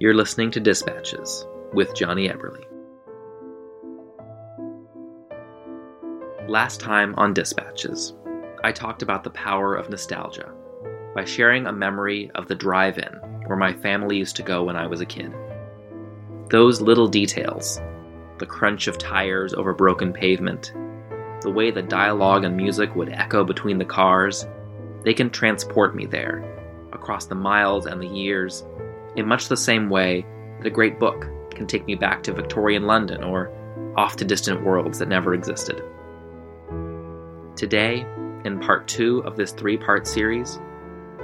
You're listening to Dispatches with Jonny Eberle. Last time on Dispatches, I talked about the power of nostalgia by sharing a memory of the drive in where my family used to go when I was a kid. Those little details, the crunch of tires over broken pavement, the way the dialogue and music would echo between the cars, they can transport me there, across the miles and the years, in much the same way that a great book can take me back to Victorian London or off to distant worlds that never existed. Today, in part two of this three part series,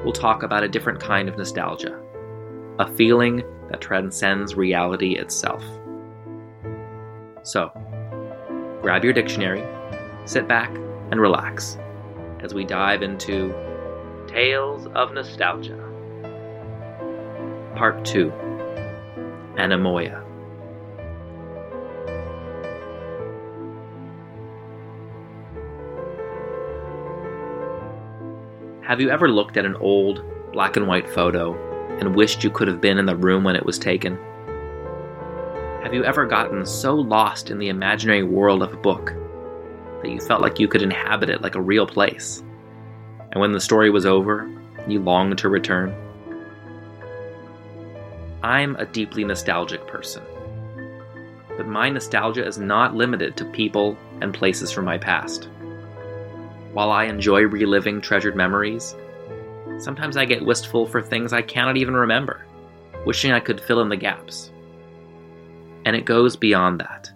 we'll talk about a different kind of nostalgia, a feeling that transcends reality itself. So, grab your dictionary, sit back, and relax as we dive into Tales of Nostalgia. Part 2 Anemoia. Have you ever looked at an old, black and white photo and wished you could have been in the room when it was taken? Have you ever gotten so lost in the imaginary world of a book that you felt like you could inhabit it like a real place? And when the story was over, you longed to return? I'm a deeply nostalgic person. But my nostalgia is not limited to people and places from my past. While I enjoy reliving treasured memories, sometimes I get wistful for things I cannot even remember, wishing I could fill in the gaps. And it goes beyond that.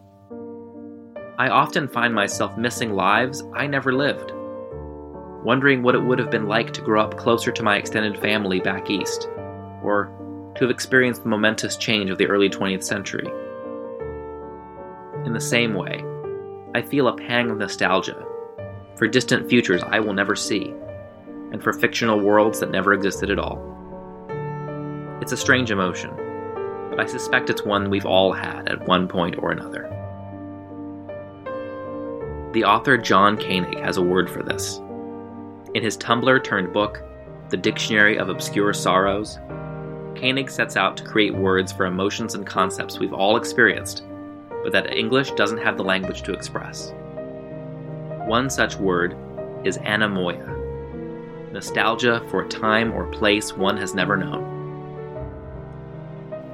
I often find myself missing lives I never lived, wondering what it would have been like to grow up closer to my extended family back east, or to have experienced the momentous change of the early 20th century. In the same way, I feel a pang of nostalgia for distant futures I will never see, and for fictional worlds that never existed at all. It's a strange emotion, but I suspect it's one we've all had at one point or another. The author John Koenig has a word for this. In his Tumblr turned book, The Dictionary of Obscure Sorrows, Koenig sets out to create words for emotions and concepts we've all experienced, but that English doesn't have the language to express. One such word is anemoia nostalgia for a time or place one has never known.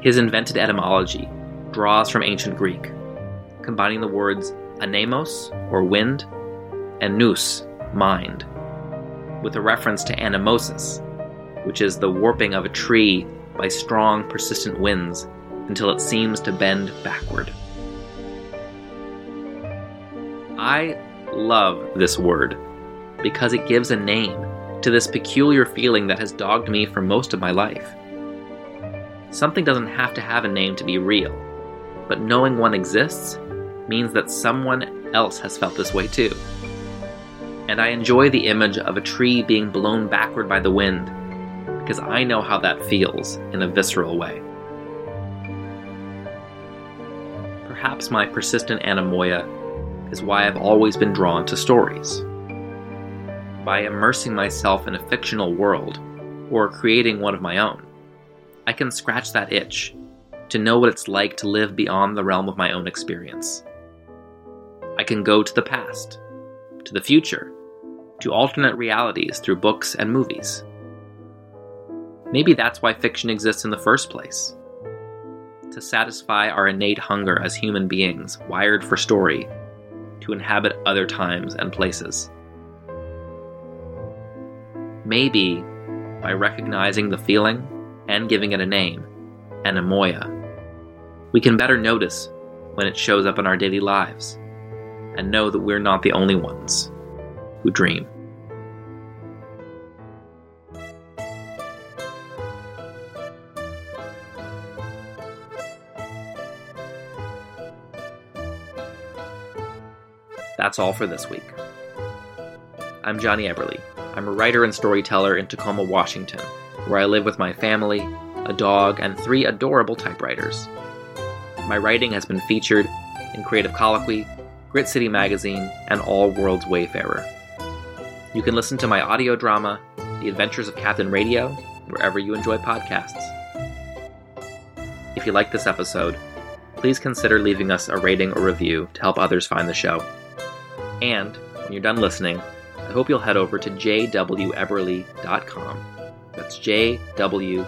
His invented etymology draws from ancient Greek, combining the words anemos, or wind, and nous, mind, with a reference to anemosis, which is the warping of a tree by strong, persistent winds until it seems to bend backward. I love this word because it gives a name to this peculiar feeling that has dogged me for most of my life. Something doesn't have to have a name to be real, but knowing one exists means that someone else has felt this way too. And I enjoy the image of a tree being blown backward by the wind because I know how that feels in a visceral way. Perhaps my persistent anemoia is why I've always been drawn to stories. By immersing myself in a fictional world, or creating one of my own, I can scratch that itch to know what it's like to live beyond the realm of my own experience. I can go to the past, to the future, to alternate realities through books and movies. Maybe that's why fiction exists in the first place to satisfy our innate hunger as human beings wired for story to inhabit other times and places. Maybe by recognizing the feeling and giving it a name, an anemoia, we can better notice when it shows up in our daily lives and know that we're not the only ones who dream. That's all for this week. I'm Jonny Eberle. I'm a writer and storyteller in Tacoma, Washington, where I live with my family, a dog, and three adorable typewriters. My writing has been featured in Creative Colloquy, Grit City Magazine, and All Worlds Wayfarer. You can listen to my audio drama, The Adventures of Captain Radio, wherever you enjoy podcasts. If you like this episode, please consider leaving us a rating or review to help others find the show. And when you're done listening, I hope you'll head over to jweberle.com. That's jweberle.com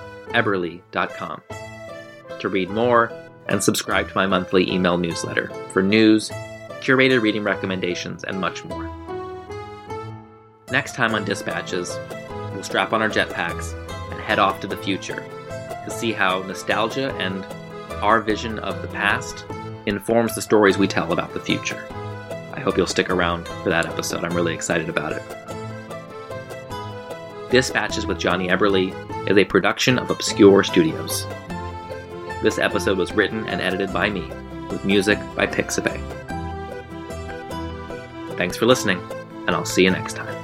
to read more and subscribe to my monthly email newsletter for news, curated reading recommendations, and much more. Next time on Dispatches, we'll strap on our jetpacks and head off to the future to see how nostalgia and our vision of the past informs the stories we tell about the future. Hope you'll stick around for that episode. I'm really excited about it. Dispatches with Jonny Eberle is a production of Obscure Studios. This episode was written and edited by me, with music by Pixabay. Thanks for listening, and I'll see you next time.